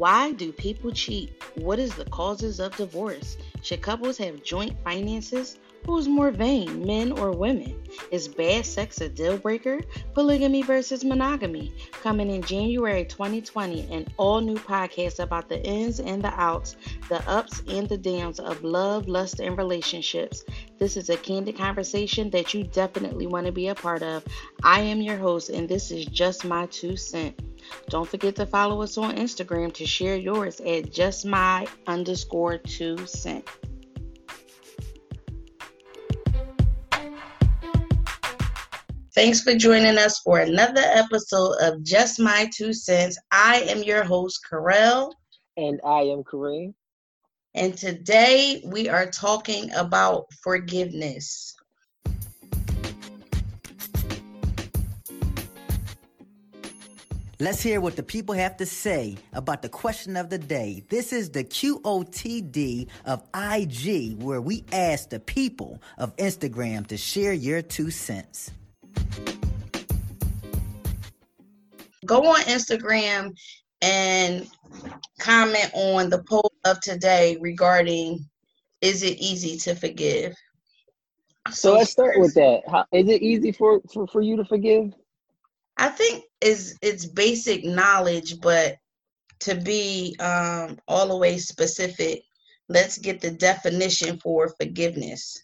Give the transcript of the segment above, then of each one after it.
Why do people cheat? What is the causes of divorce? Should couples have joint finances? Who's more vain, men or women? Is bad sex a deal breaker? Polygamy versus monogamy. Coming in January 2020, an all new podcast about the ins and the outs, the ups and the downs of love, lust, and relationships. This is a candid conversation that you definitely want to be a part of. I am your host, and this is just my two cents. Don't forget to follow us on Instagram to share yours at just my underscore two cent. Thanks for joining us for another episode of Just My Two Cents. I am your host, Karel. And I am Kareem. And today we are talking about forgiveness. Let's hear what the people have to say about the question of the day. This is the QOTD of IG, where we ask the people of Instagram to share your two cents. Go on Instagram and comment on the poll of today regarding is it easy to forgive? So, let's start with that. How, is it easy for, for, for you to forgive? I think is it's basic knowledge, but to be um, all the way specific, let's get the definition for forgiveness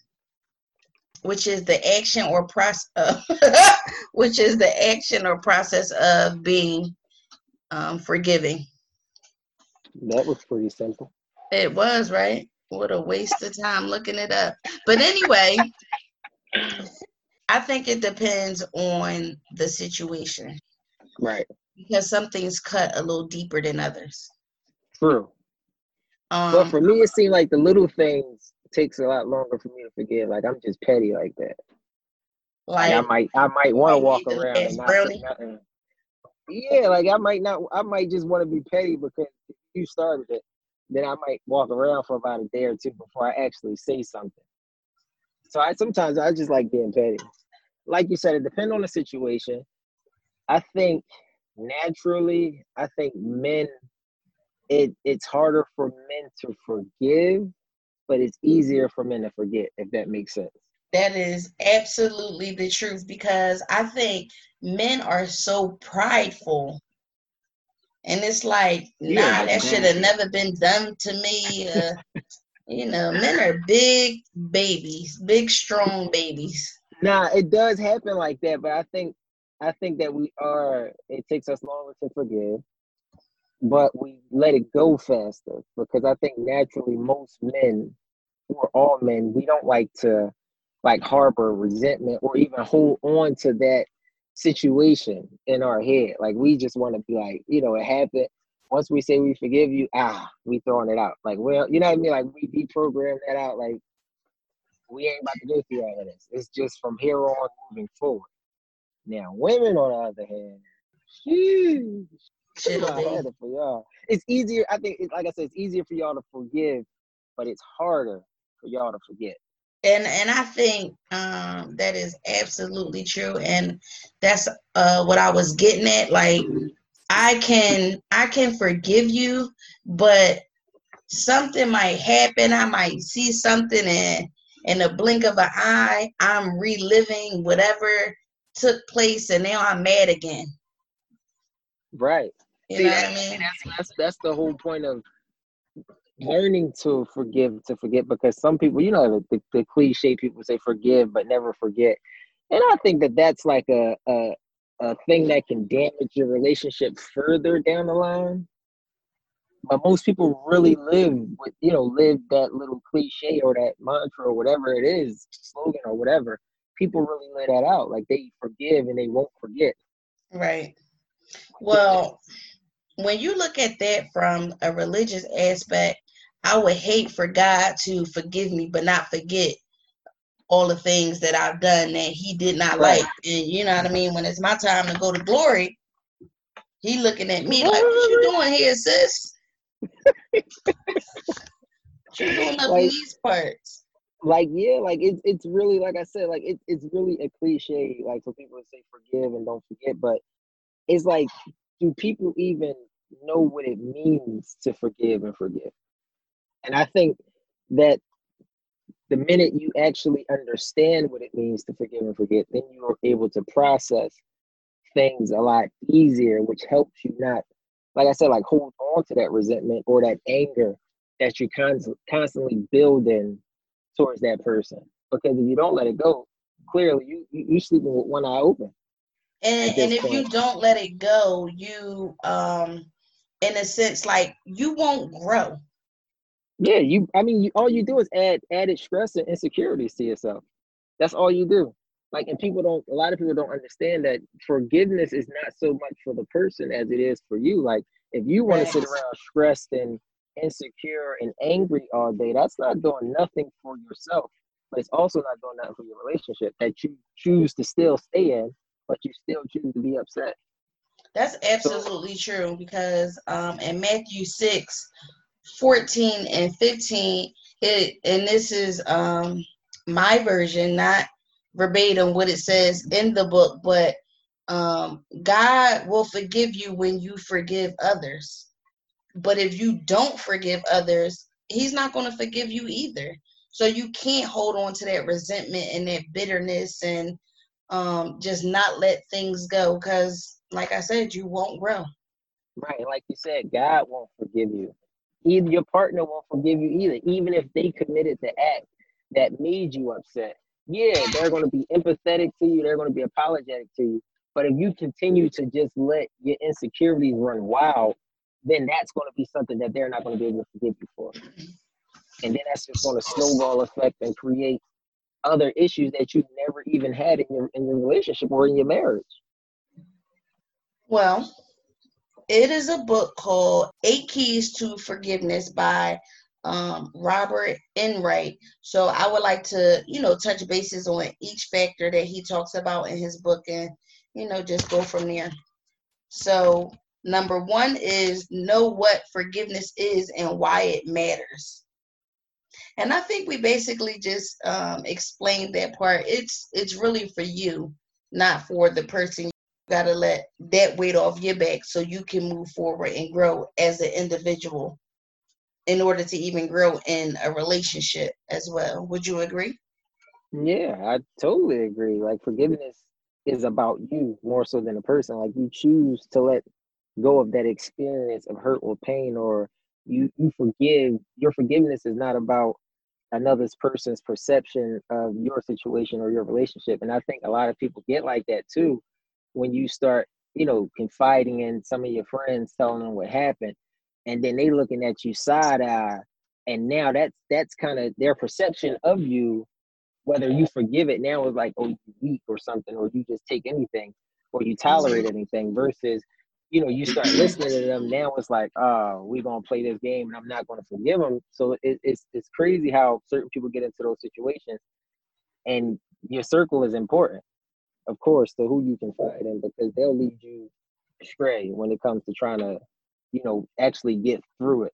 which is the action or process, which is the action or process of being um, forgiving. That was pretty simple. It was right. What a waste of time looking it up. But anyway, I think it depends on the situation. Right. Because some things cut a little deeper than others. True. Um, but for me, it seemed like the little things takes a lot longer for me to forgive. Like I'm just petty like that. Like, like I might I might want to walk around and not say nothing. Yeah, like I might not I might just want to be petty because you started it. Then I might walk around for about a day or two before I actually say something. So I sometimes I just like being petty. Like you said, it depends on the situation. I think naturally, I think men it it's harder for men to forgive but it's easier for men to forget, if that makes sense. That is absolutely the truth because I think men are so prideful. And it's like, yeah, nah, that should have never been done to me. Uh, you know, men are big babies, big strong babies. Nah, it does happen like that, but I think I think that we are it takes us longer to forgive, but we let it go faster because I think naturally most men or all men, we don't like to like harbor resentment or even hold on to that situation in our head. Like we just want to be like, you know, it happened. Once we say we forgive you, ah, we throwing it out. Like, well, you know what I mean? Like we deprogram that out. Like we ain't about to go through all of this. It's just from here on moving forward. Now, women on the other hand, sheesh, it's for y'all. It's easier. I think, like I said, it's easier for y'all to forgive, but it's harder for y'all to forget. And and I think um, that is absolutely true, and that's uh, what I was getting at. Like I can I can forgive you, but something might happen. I might see something and in the blink of an eye, I'm reliving whatever took place, and now I'm mad again. Right. You see, know what I mean? That's, that's that's the whole point of learning to forgive to forget because some people you know the, the, cliche people say forgive but never forget. And i think that that's like a, a a thing that can damage your relationship further down the line. But most people really live with you know live that little cliche or that mantra or whatever it is slogan or whatever. People really lay that out. Like they forgive and they won't forget. Right. Well when you look at that from a religious aspect I would hate for God to forgive me, but not forget all the things that I've done that He did not right. like. And you know what I mean? When it's my time to go to glory, He looking at me like, "What you doing here, sis? what you doing up like, in these parts?" Like yeah, like it's it's really like I said, like it's it's really a cliche, like for people to say forgive and don't forget, but it's like, do people even know what it means to forgive and forget. And I think that the minute you actually understand what it means to forgive and forget, then you are able to process things a lot easier, which helps you not, like I said, like hold on to that resentment or that anger that you're const- constantly building towards that person. Because if you don't let it go, clearly you you, you sleeping with one eye open. And and if point. you don't let it go, you um in a sense like you won't grow. Yeah, you I mean you all you do is add added stress and insecurities to yourself. That's all you do. Like and people don't a lot of people don't understand that forgiveness is not so much for the person as it is for you. Like if you want to sit around stressed and insecure and angry all day, that's not doing nothing for yourself. But it's also not doing nothing for your relationship that you choose to still stay in, but you still choose to be upset. That's absolutely so, true because um, in Matthew 6, 14 and 15, it and this is um, my version, not verbatim what it says in the book, but um, God will forgive you when you forgive others. But if you don't forgive others, he's not going to forgive you either. So you can't hold on to that resentment and that bitterness and um, just not let things go because, like I said, you won't grow. Right. Like you said, God won't forgive you. Either your partner won't forgive you either, even if they committed the act that made you upset. Yeah, they're going to be empathetic to you, they're going to be apologetic to you. But if you continue to just let your insecurities run wild, then that's going to be something that they're not going to be able to forgive you for. And then that's just going to snowball effect and create other issues that you never even had in your in your relationship or in your marriage. Well, it is a book called Eight Keys to Forgiveness by um, Robert Enright. So I would like to, you know, touch bases on each factor that he talks about in his book and, you know, just go from there. So Number one is know what forgiveness is and why it matters. And I think we basically just um, explained that part. It's it's really for you, not for the person. You gotta let that weight off your back so you can move forward and grow as an individual in order to even grow in a relationship as well. Would you agree? Yeah, I totally agree. Like forgiveness is about you more so than a person. Like you choose to let go of that experience of hurt or pain or you you forgive your forgiveness is not about another person's perception of your situation or your relationship and i think a lot of people get like that too when you start you know confiding in some of your friends telling them what happened and then they looking at you side eye and now that's that's kind of their perception of you whether you forgive it now is like oh you weak or something or you just take anything or you tolerate mm-hmm. anything versus you know, you start listening to them, now it's like, oh, we're gonna play this game and I'm not gonna forgive them. So it, it's it's crazy how certain people get into those situations, and your circle is important, of course, to who you can confide in because they'll lead you astray when it comes to trying to, you know, actually get through it.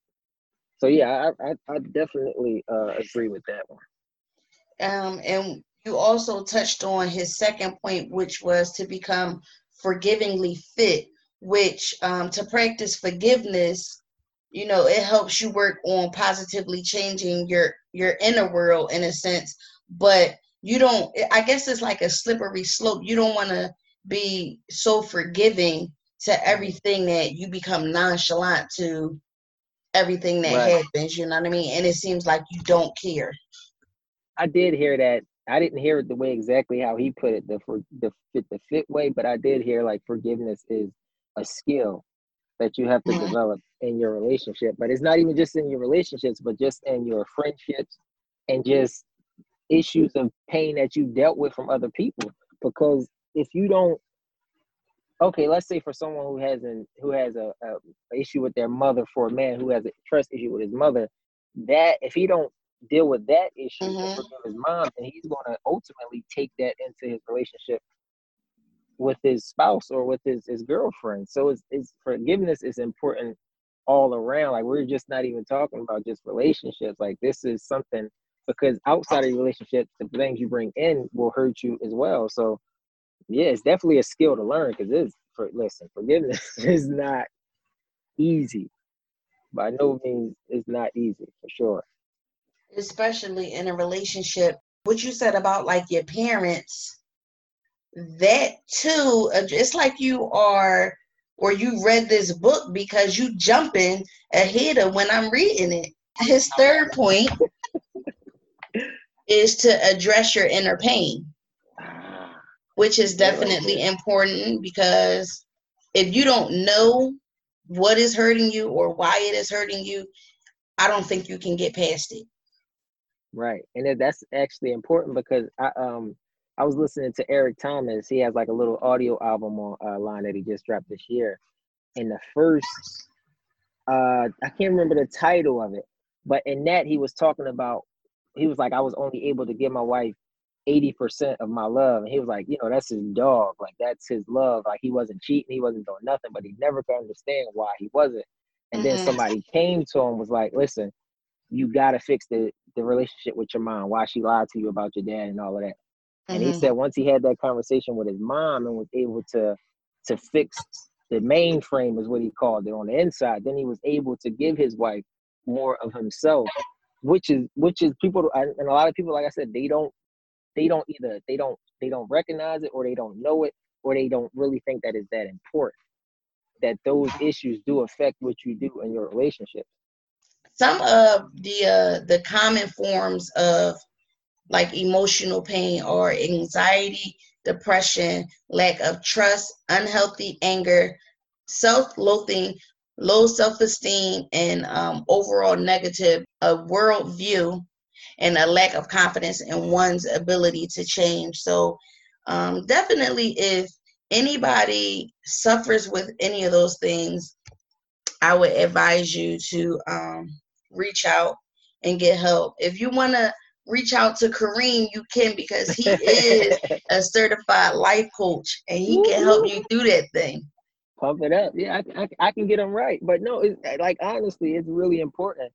So yeah, I I, I definitely uh, agree with that one. Um, and you also touched on his second point, which was to become forgivingly fit which um, to practice forgiveness you know it helps you work on positively changing your your inner world in a sense but you don't i guess it's like a slippery slope you don't want to be so forgiving to everything that you become nonchalant to everything that right. happens you know what i mean and it seems like you don't care i did hear that i didn't hear it the way exactly how he put it the for the fit the fit way but i did hear like forgiveness is a skill that you have to mm-hmm. develop in your relationship. But it's not even just in your relationships, but just in your friendships and just issues of pain that you dealt with from other people. Because if you don't, okay, let's say for someone who has an who has a, a issue with their mother, for a man who has a trust issue with his mother, that if he don't deal with that issue mm-hmm. with his mom, and he's going to ultimately take that into his relationship with his spouse or with his, his girlfriend. So it's, it's forgiveness is important all around. Like we're just not even talking about just relationships. Like this is something because outside of your relationship, the things you bring in will hurt you as well. So yeah, it's definitely a skill to learn because it's for listen, forgiveness is not easy. By no means, it's not easy for sure. Especially in a relationship. What you said about like your parents, that too, uh, it's like you are, or you read this book because you jumping ahead of when I'm reading it. His third point is to address your inner pain, which is definitely important because if you don't know what is hurting you or why it is hurting you, I don't think you can get past it. Right, and that's actually important because I um I was listening to Eric Thomas. He has like a little audio album on uh, line that he just dropped this year, and the first uh I can't remember the title of it, but in that he was talking about he was like I was only able to give my wife 80% of my love. And he was like, you know, that's his dog. Like that's his love. Like he wasn't cheating, he wasn't doing nothing, but he never could understand why he wasn't. And mm-hmm. then somebody came to him was like, listen, you gotta fix the the relationship with your mom. Why she lied to you about your dad and all of that. Mm-hmm. And he mm-hmm. said once he had that conversation with his mom and was able to to fix the mainframe is what he called it on the inside, then he was able to give his wife more of himself, which is which is people and a lot of people, like I said, they don't they don't either they don't they don't recognize it or they don't know it or they don't really think that is that important that those issues do affect what you do in your relationship. Some of the uh, the common forms of like emotional pain or anxiety depression lack of trust unhealthy anger self-loathing low self-esteem and um, overall negative uh, worldview and a lack of confidence in one's ability to change. So, um, definitely, if anybody suffers with any of those things, I would advise you to um, reach out and get help. If you want to reach out to Kareem, you can because he is a certified life coach and he can help you do that thing. Pump it up. Yeah, I, I, I can get them right. But no, it's, like honestly, it's really important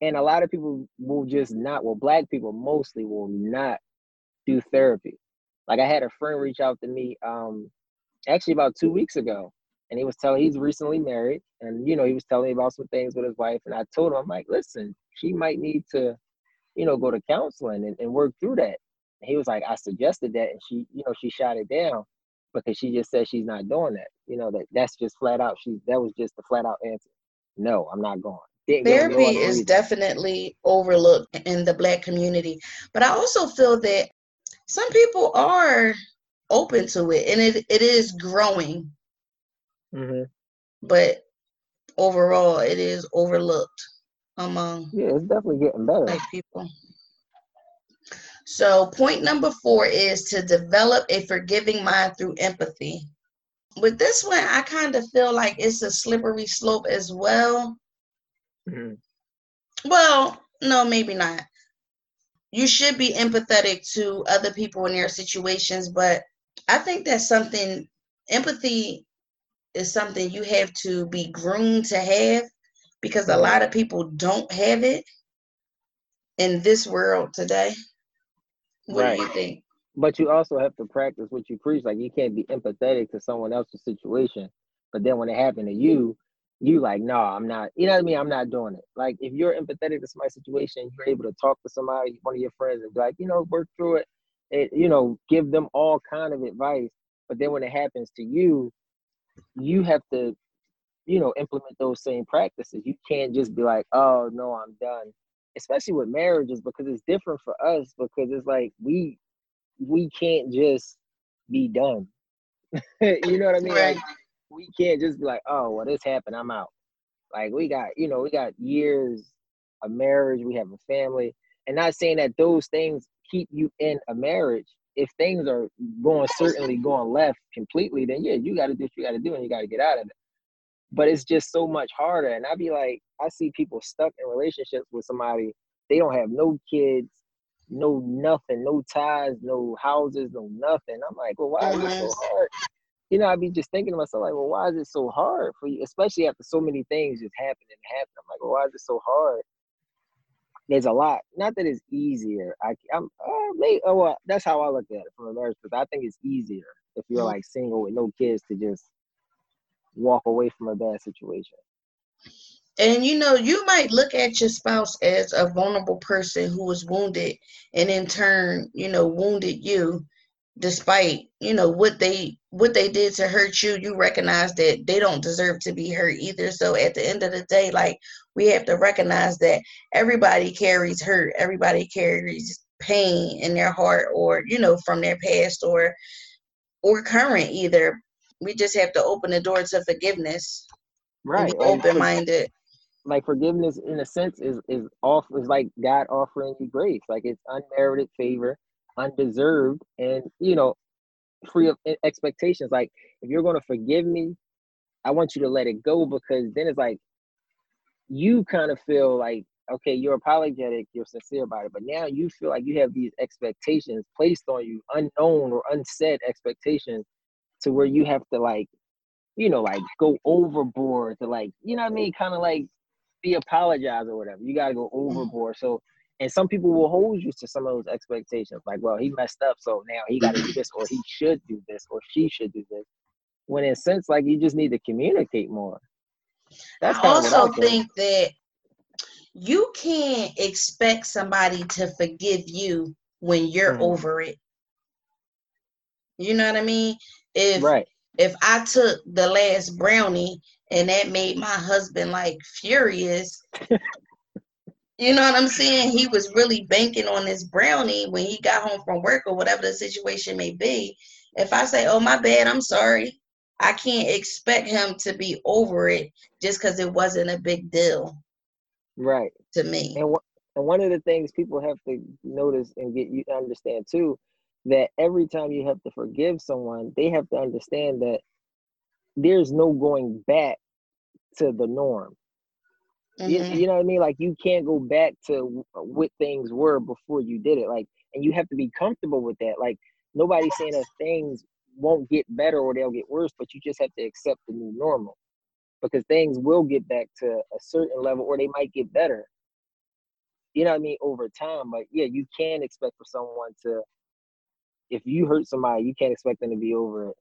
and a lot of people will just not well black people mostly will not do therapy like i had a friend reach out to me um actually about two weeks ago and he was telling he's recently married and you know he was telling me about some things with his wife and i told him i'm like listen she might need to you know go to counseling and, and work through that and he was like i suggested that and she you know she shot it down because she just said she's not doing that you know that that's just flat out she that was just the flat out answer no i'm not going Therapy is definitely overlooked in the black community. But I also feel that some people are open to it and it, it is growing. Mm-hmm. But overall, it is overlooked among yeah, it's definitely getting better. Black people. So, point number four is to develop a forgiving mind through empathy. With this one, I kind of feel like it's a slippery slope as well Mm-hmm. Well, no, maybe not. You should be empathetic to other people in their situations, but I think that's something empathy is something you have to be groomed to have because a lot of people don't have it in this world today. What right. do you think? But you also have to practice what you preach. Like you can't be empathetic to someone else's situation, but then when it happened to you, you like, no, I'm not, you know what I mean? I'm not doing it. Like if you're empathetic to somebody's situation, you're able to talk to somebody, one of your friends, and be like, you know, work through it, it you know, give them all kind of advice. But then when it happens to you, you have to, you know, implement those same practices. You can't just be like, oh no, I'm done. Especially with marriages, because it's different for us, because it's like we we can't just be done. you know what I mean? Like we can't just be like, oh, well, this happened, I'm out. Like we got, you know, we got years of marriage, we have a family, and not saying that those things keep you in a marriage. If things are going certainly going left completely, then yeah, you got to do what you got to do, and you got to get out of it. But it's just so much harder, and I'd be like, I see people stuck in relationships with somebody they don't have no kids, no nothing, no ties, no houses, no nothing. I'm like, well, why is it so hard? you know, I'd be just thinking to myself, like, well, why is it so hard for you? Especially after so many things just happen and happen. I'm like, well, why is it so hard? There's a lot. Not that it's easier. I, I'm, uh, maybe, oh, well, that's how I look at it from a marriage because I think it's easier if you're mm-hmm. like single with no kids to just walk away from a bad situation. And you know, you might look at your spouse as a vulnerable person who was wounded and in turn, you know, wounded you despite, you know, what they what they did to hurt you, you recognize that they don't deserve to be hurt either. So at the end of the day, like we have to recognize that everybody carries hurt, everybody carries pain in their heart or, you know, from their past or or current either. We just have to open the door to forgiveness. Right. Open minded like forgiveness in a sense is is off is like God offering you grace. Like it's unmerited favor, undeserved, and you know, free of expectations. Like if you're gonna forgive me, I want you to let it go because then it's like you kind of feel like okay, you're apologetic, you're sincere about it, but now you feel like you have these expectations placed on you, unknown or unsaid expectations, to where you have to like, you know, like go overboard to like, you know what I mean, kind of like be apologize or whatever. You gotta go mm-hmm. overboard. So and some people will hold you to some of those expectations, like, well, he messed up, so now he got to do this, or he should do this, or she should do this. When in a sense, like you just need to communicate more. That's I also I think. think that you can't expect somebody to forgive you when you're mm. over it. You know what I mean? If right. if I took the last brownie and that made my husband like furious. you know what I'm saying? He was really banking on this brownie when he got home from work or whatever the situation may be. If I say, "Oh, my bad, I'm sorry," I can't expect him to be over it just because it wasn't a big deal. Right. To me. And, and one of the things people have to notice and get you understand too that every time you have to forgive someone, they have to understand that there's no going back to the norm. Mm-hmm. You, you, know what I mean? Like you can't go back to what things were before you did it. Like, and you have to be comfortable with that. Like nobody's saying that things won't get better or they'll get worse, but you just have to accept the new normal because things will get back to a certain level or they might get better. You know what I mean? Over time, but yeah, you can expect for someone to. If you hurt somebody, you can't expect them to be over it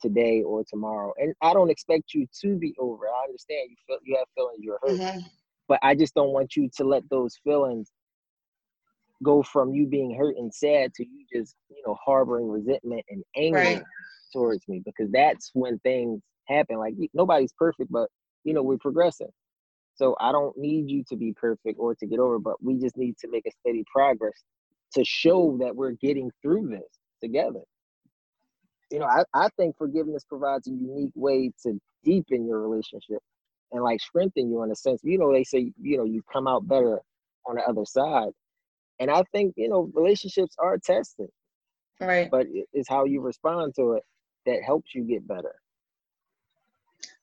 today or tomorrow. And I don't expect you to be over. It. I understand you feel you have feelings you're hurt. Mm-hmm. But I just don't want you to let those feelings go from you being hurt and sad to you just, you know, harboring resentment and anger right. towards me because that's when things happen. Like nobody's perfect, but you know, we're progressing. So I don't need you to be perfect or to get over, but we just need to make a steady progress to show that we're getting through this together you know, I, I think forgiveness provides a unique way to deepen your relationship and like strengthen you in a sense. You know, they say, you know, you come out better on the other side. And I think, you know, relationships are tested. Right. But it's how you respond to it that helps you get better.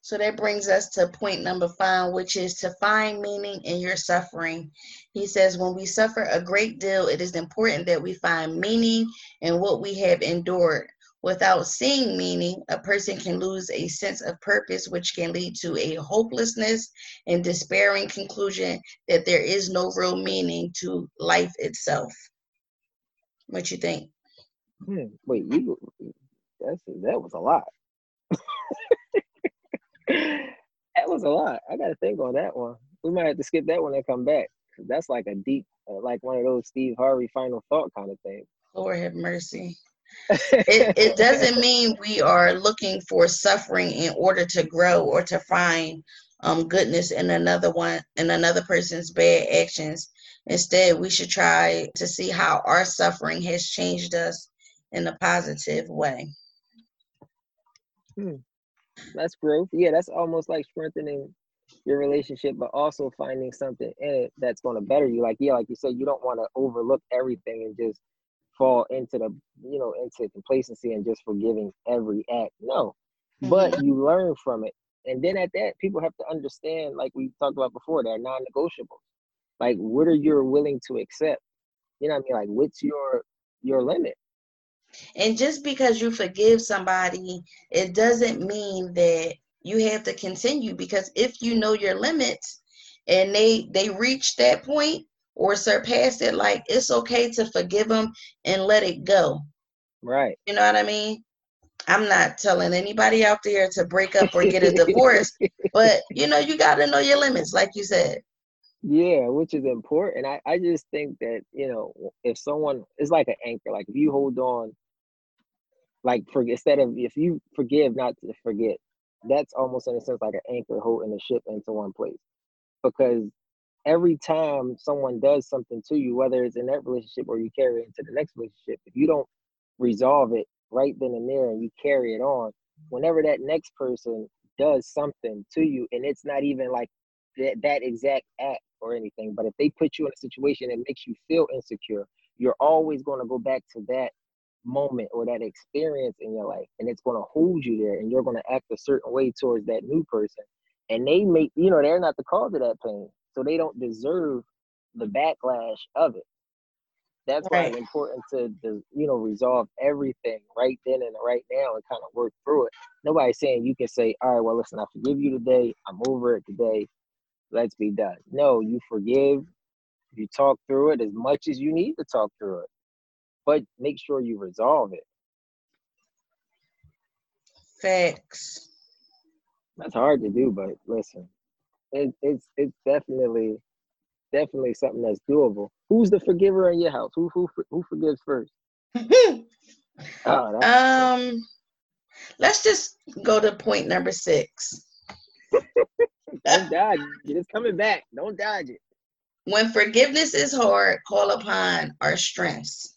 So that brings us to point number five, which is to find meaning in your suffering. He says, when we suffer a great deal, it is important that we find meaning in what we have endured. Without seeing meaning, a person can lose a sense of purpose, which can lead to a hopelessness and despairing conclusion that there is no real meaning to life itself. What you think? Hmm, wait, you that's that was a lot. That was a lot. I got to think on that one. We might have to skip that one and come back. That's like a deep, uh, like one of those Steve Harvey final thought kind of thing. Lord have mercy it, it doesn't mean we are looking for suffering in order to grow or to find um, goodness in another one in another person's bad actions. Instead, we should try to see how our suffering has changed us in a positive way. Hmm. That's growth. Yeah, that's almost like strengthening your relationship, but also finding something in it that's going to better you. Like, yeah, like you said, you don't want to overlook everything and just fall into the you know into complacency and just forgiving every act. No. Mm-hmm. but you learn from it. And then at that people have to understand like we talked about before they're non-negotiable like what are you willing to accept? You know what i mean? Like what's your your limit and just because you forgive somebody it doesn't mean that you have to continue because if you know your limits and they they reach that point or surpass it, like it's okay to forgive them and let it go. Right. You know what I mean? I'm not telling anybody out there to break up or get a divorce, but you know, you got to know your limits, like you said. Yeah, which is important. I, I just think that, you know, if someone it's like an anchor, like if you hold on, like for instead of if you forgive not to forget, that's almost in a sense like an anchor holding the ship into one place. Because every time someone does something to you, whether it's in that relationship or you carry it into the next relationship, if you don't resolve it right then and there and you carry it on, whenever that next person does something to you, and it's not even like that, that exact act or anything, but if they put you in a situation that makes you feel insecure, you're always going to go back to that moment or that experience in your life and it's going to hold you there and you're going to act a certain way towards that new person and they make you know they're not the cause of that pain so they don't deserve the backlash of it. That's why it's important to, to, you know, resolve everything right then and right now and kind of work through it. Nobody's saying you can say, all right, well, listen, I forgive you today. I'm over it today. Let's be done. No, you forgive. You talk through it as much as you need to talk through it, but make sure you resolve it. Facts. That's hard to do, but listen, it, it's it's definitely definitely something that's doable. Who's the forgiver in your house? Who who who forgives first? oh, um, let's just go to point number six. Don't dodge it. It's coming back. Don't dodge it. When forgiveness is hard, call upon our strengths.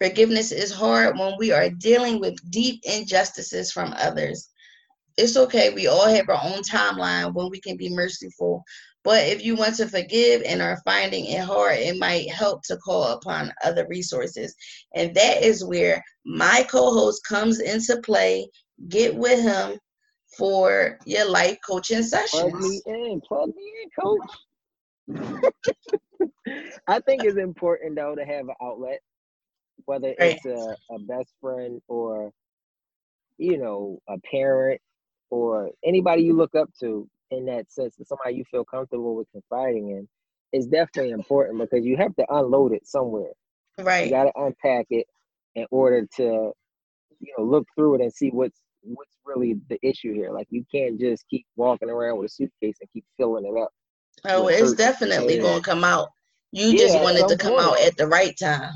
Forgiveness is hard when we are dealing with deep injustices from others it's okay. We all have our own timeline when we can be merciful. But if you want to forgive and are finding it hard, it might help to call upon other resources. And that is where my co host comes into play. Get with him for your life coaching sessions. Plug me in, plug me in, coach. I think it's important though to have an outlet, whether right. it's a, a best friend or you know, a parent or anybody you look up to in that sense, somebody you feel comfortable with confiding in, is definitely important because you have to unload it somewhere. Right. You got to unpack it in order to, you know, look through it and see what's what's really the issue here. Like you can't just keep walking around with a suitcase and keep filling it up. Oh, it's definitely going to come out. You yeah, just want it to come out at the right time.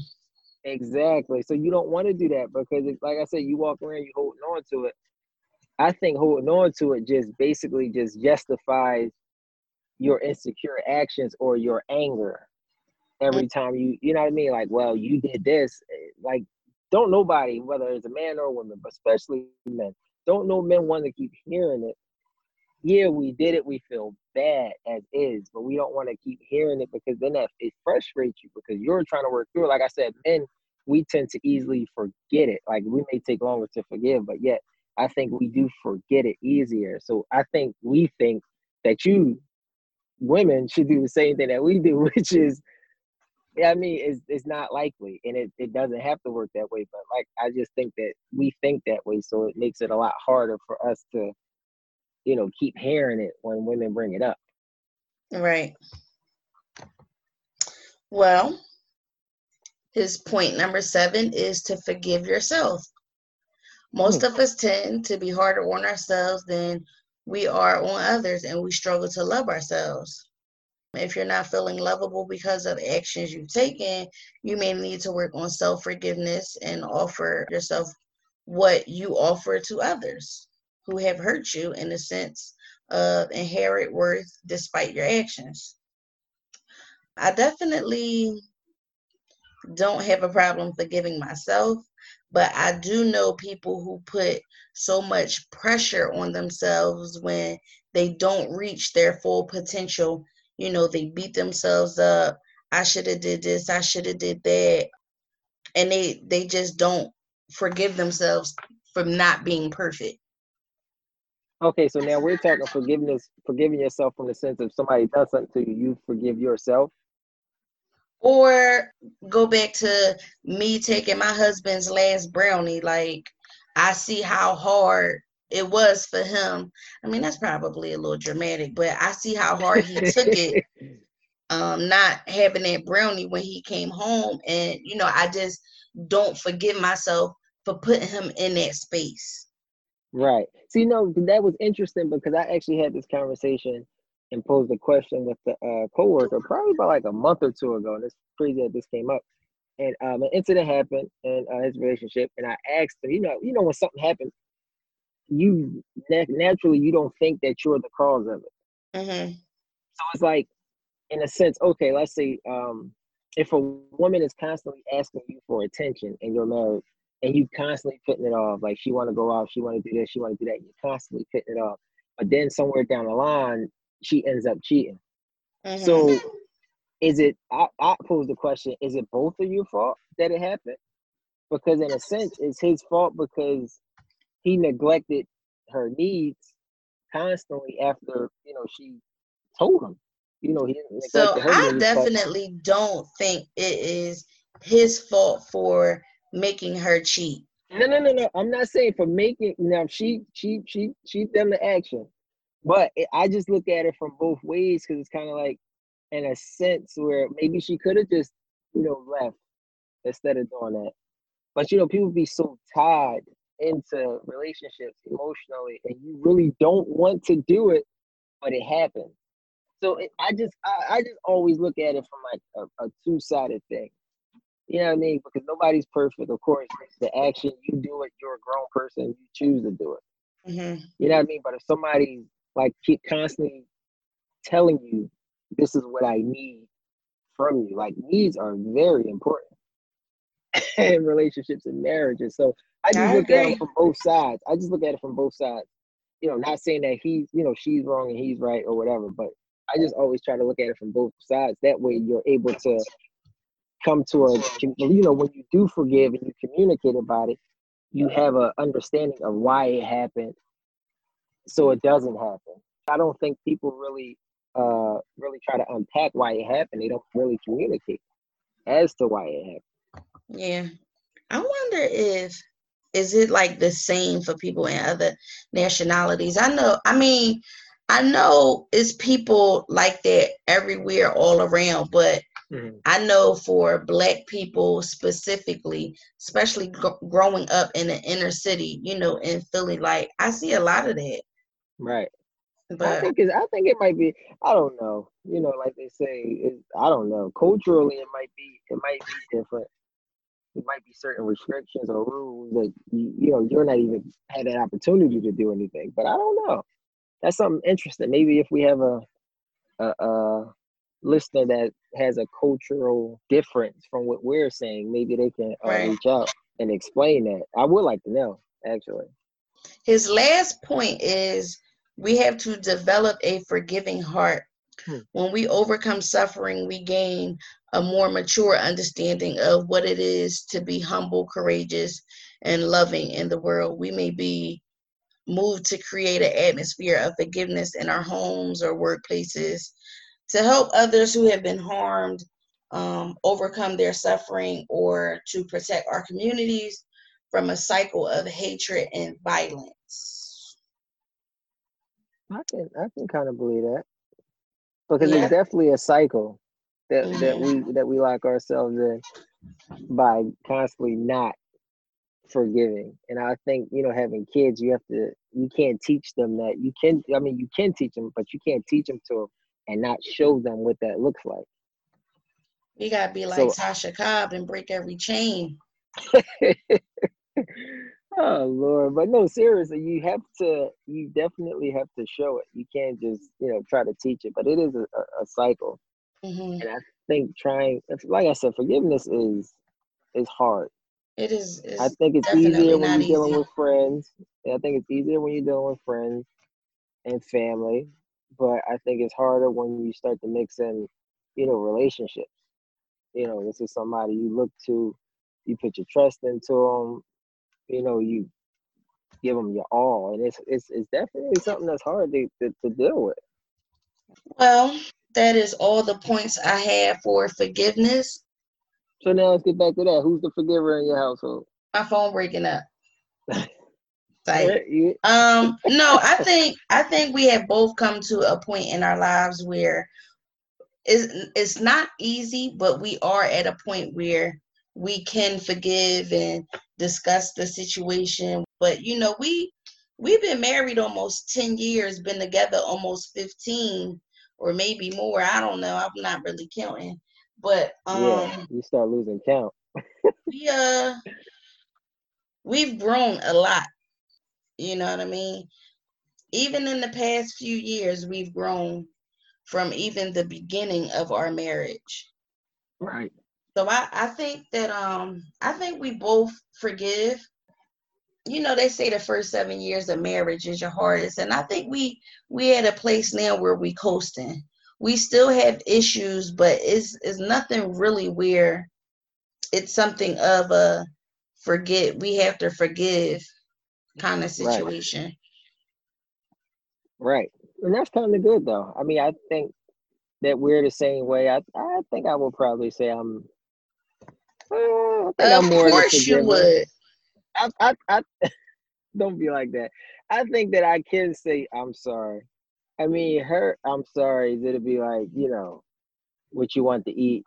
Exactly. So you don't want to do that because, it's, like I said, you walk around, you holding on to it, I think holding on to it just basically just justifies your insecure actions or your anger every time you you know what I mean? Like well you did this. Like don't nobody whether it's a man or a woman but especially men don't know men want to keep hearing it. Yeah we did it. We feel bad as is but we don't want to keep hearing it because then that it frustrates you because you're trying to work through it. Like I said men we tend to easily forget it like we may take longer to forgive but yet I think we do forget it easier. So I think we think that you women should do the same thing that we do, which is I mean, it's it's not likely and it, it doesn't have to work that way. But like I just think that we think that way, so it makes it a lot harder for us to, you know, keep hearing it when women bring it up. Right. Well, his point number seven is to forgive yourself. Most mm. of us tend to be harder on ourselves than we are on others, and we struggle to love ourselves. If you're not feeling lovable because of actions you've taken, you may need to work on self forgiveness and offer yourself what you offer to others who have hurt you in the sense of inherent worth despite your actions. I definitely don't have a problem forgiving myself but I do know people who put so much pressure on themselves when they don't reach their full potential. You know, they beat themselves up. I should have did this, I should have did that. And they they just don't forgive themselves for not being perfect. Okay, so now we're talking forgiveness, forgiving yourself from the sense of somebody does something to you, you forgive yourself. Or go back to me taking my husband's last brownie. Like, I see how hard it was for him. I mean, that's probably a little dramatic, but I see how hard he took it. Um, not having that brownie when he came home, and you know, I just don't forgive myself for putting him in that space. Right. See, no, that was interesting because I actually had this conversation and posed a question with the uh, coworker probably about like a month or two ago. And it's crazy that this came up. And um, an incident happened in uh, his relationship, and I asked him, you know, you know, when something happens, you naturally you don't think that you're the cause of it. Mm-hmm. So it's like, in a sense, okay, let's say um, if a woman is constantly asking you for attention and you're married, and you constantly putting it off, like she want to go out, she want to do this, she want to do that, you're constantly putting it off. But then somewhere down the line, she ends up cheating. Mm-hmm. So is it I, I pose the question, is it both of your fault that it happened? Because in a sense, it's his fault because he neglected her needs constantly after, you know, she told him. You know, he so I definitely don't think it is his fault for making her cheat. No, no, no, no. I'm not saying for making. Now she, she, she, she done the action, but it, I just look at it from both ways because it's kind of like, in a sense, where maybe she could have just, you know, left instead of doing that. But you know, people be so tied into relationships emotionally, and you really don't want to do it, but it happens. So it, I just, I, I, just always look at it from like a, a two sided thing. You know what I mean? Because nobody's perfect. Of course, the action you do it, you're a grown person, you choose to do it. Mm-hmm. You know what I mean? But if somebody like keep constantly telling you this is what I need from you, like needs are very important in relationships and marriages. So I just I look agree. at it from both sides. I just look at it from both sides. You know, not saying that he's, you know, she's wrong and he's right or whatever, but I just always try to look at it from both sides. That way you're able to come to a you know when you do forgive and you communicate about it you have an understanding of why it happened so it doesn't happen. I don't think people really uh really try to unpack why it happened. They don't really communicate as to why it happened. Yeah. I wonder if is it like the same for people in other nationalities? I know i mean i know it's people like that everywhere all around but Mm-hmm. I know for Black people specifically, especially g- growing up in the inner city, you know, in Philly, like I see a lot of that. Right. But I think it, I think it might be. I don't know. You know, like they say, it, I don't know. Culturally, it might be. It might be different. It might be certain restrictions or rules that you, you know you're not even had that opportunity to do anything. But I don't know. That's something interesting. Maybe if we have a a, a listener that has a cultural difference from what we're saying, maybe they can uh, right. reach out and explain that. I would like to know, actually. His last point is we have to develop a forgiving heart. Hmm. When we overcome suffering, we gain a more mature understanding of what it is to be humble, courageous, and loving in the world. We may be moved to create an atmosphere of forgiveness in our homes or workplaces to help others who have been harmed um, overcome their suffering or to protect our communities from a cycle of hatred and violence. I can I can kind of believe that because yeah. it's definitely a cycle that mm-hmm. that we that we lock ourselves in by constantly not forgiving. And I think you know having kids, you have to you can't teach them that you can. I mean, you can teach them, but you can't teach them to and not show them what that looks like. You gotta be like so, Tasha Cobbs and break every chain. oh Lord, but no, seriously, you have to. You definitely have to show it. You can't just you know try to teach it, but it is a, a cycle. Mm-hmm. And I think trying, like I said, forgiveness is is hard. It is. I think it's easier when you're dealing with friends. I think it's easier when you're dealing with friends and family but I think it's harder when you start to mix in, you know, relationships. You know, this is somebody you look to, you put your trust into them, you know, you give them your all, and it's it's it's definitely something that's hard to, to, to deal with. Well, that is all the points I have for forgiveness. So now let's get back to that. Who's the forgiver in your household? My phone breaking up. um, no, I think I think we have both come to a point in our lives where it's, it's not easy, but we are at a point where we can forgive and discuss the situation. But you know, we we've been married almost 10 years, been together almost 15 or maybe more. I don't know. I'm not really counting. But um yeah, you start losing count. we uh we've grown a lot. You know what I mean? Even in the past few years, we've grown from even the beginning of our marriage. Right. So I, I think that um I think we both forgive. You know, they say the first seven years of marriage is your hardest. And I think we we at a place now where we coasting. We still have issues, but it's it's nothing really where it's something of a forget we have to forgive kind of situation. Right. right. And that's kind of good though. I mean, I think that we're the same way. I I think I will probably say I'm uh, of course you would. I, I, I don't be like that. I think that I can say I'm sorry. I mean, her I'm sorry. Is it'll be like you know, what you want to eat,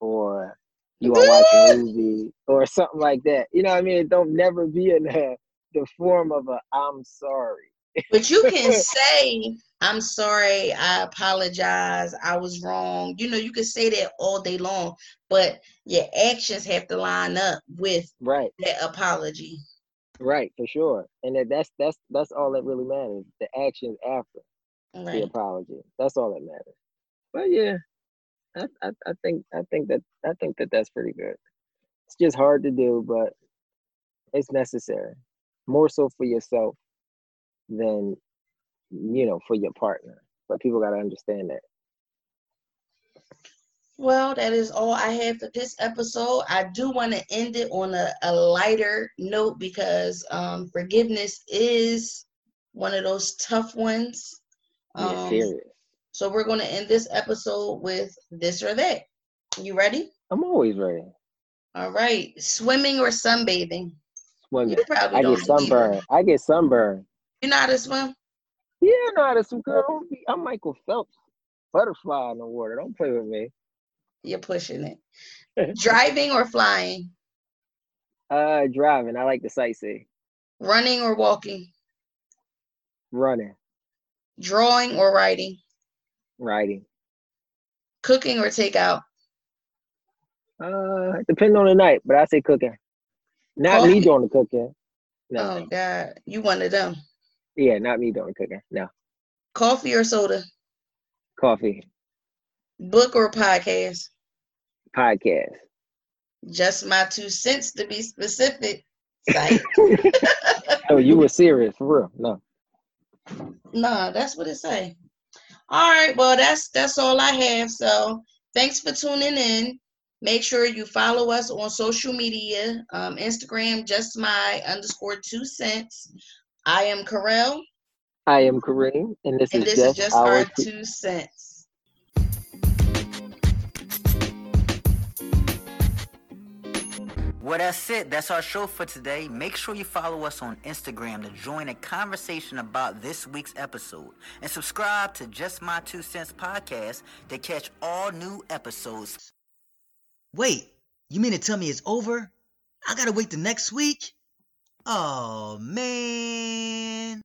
or you want to watch a movie, or something like that. You know, what I mean, it don't never be in the the form of a I'm sorry. But you can say I'm sorry, I apologize, I was wrong. You know, you can say that all day long, but your actions have to line up with right that apology. Right, for sure. And that, that's that's that's all that really matters. The actions after right. the apology. That's all that matters. But yeah, I, I I think I think that I think that that's pretty good. It's just hard to do, but it's necessary. More so for yourself than you know, for your partner. But people got to understand that. Well, that is all I have for this episode. I do want to end it on a, a lighter note because um, forgiveness is one of those tough ones. Um, yeah, so we're going to end this episode with this or that. You ready? I'm always ready. All right. Swimming or sunbathing? Swimming. I get sunburn. I get sunburn. You know how to swim? Yeah, I know how to swim. Girl, I'm Michael Phelps. Butterfly in the water. Don't play with me. You're pushing it. driving or flying? Uh, driving. I like the sightsee. Running or walking? Running. Drawing or writing? Writing. Cooking or takeout? Uh, depending on the night, but I say cooking. Not Coffee. me doing the cooking. No. Oh God, you one of them. Yeah, not me doing cooking. No. Coffee or soda? Coffee. Book or podcast? Podcast. Just my two cents to be specific. oh, you were serious for real? No. No, that's what it say. All right, well that's that's all I have. So thanks for tuning in. Make sure you follow us on social media, um, Instagram, just my underscore two cents. I am Karel. I am Kareem, and this, and is, this just is just our, our two cents. Well, that's it. That's our show for today. Make sure you follow us on Instagram to join a conversation about this week's episode. And subscribe to Just My Two Cents podcast to catch all new episodes. Wait, you mean to tell me it's over? I gotta wait the next week? Oh, man.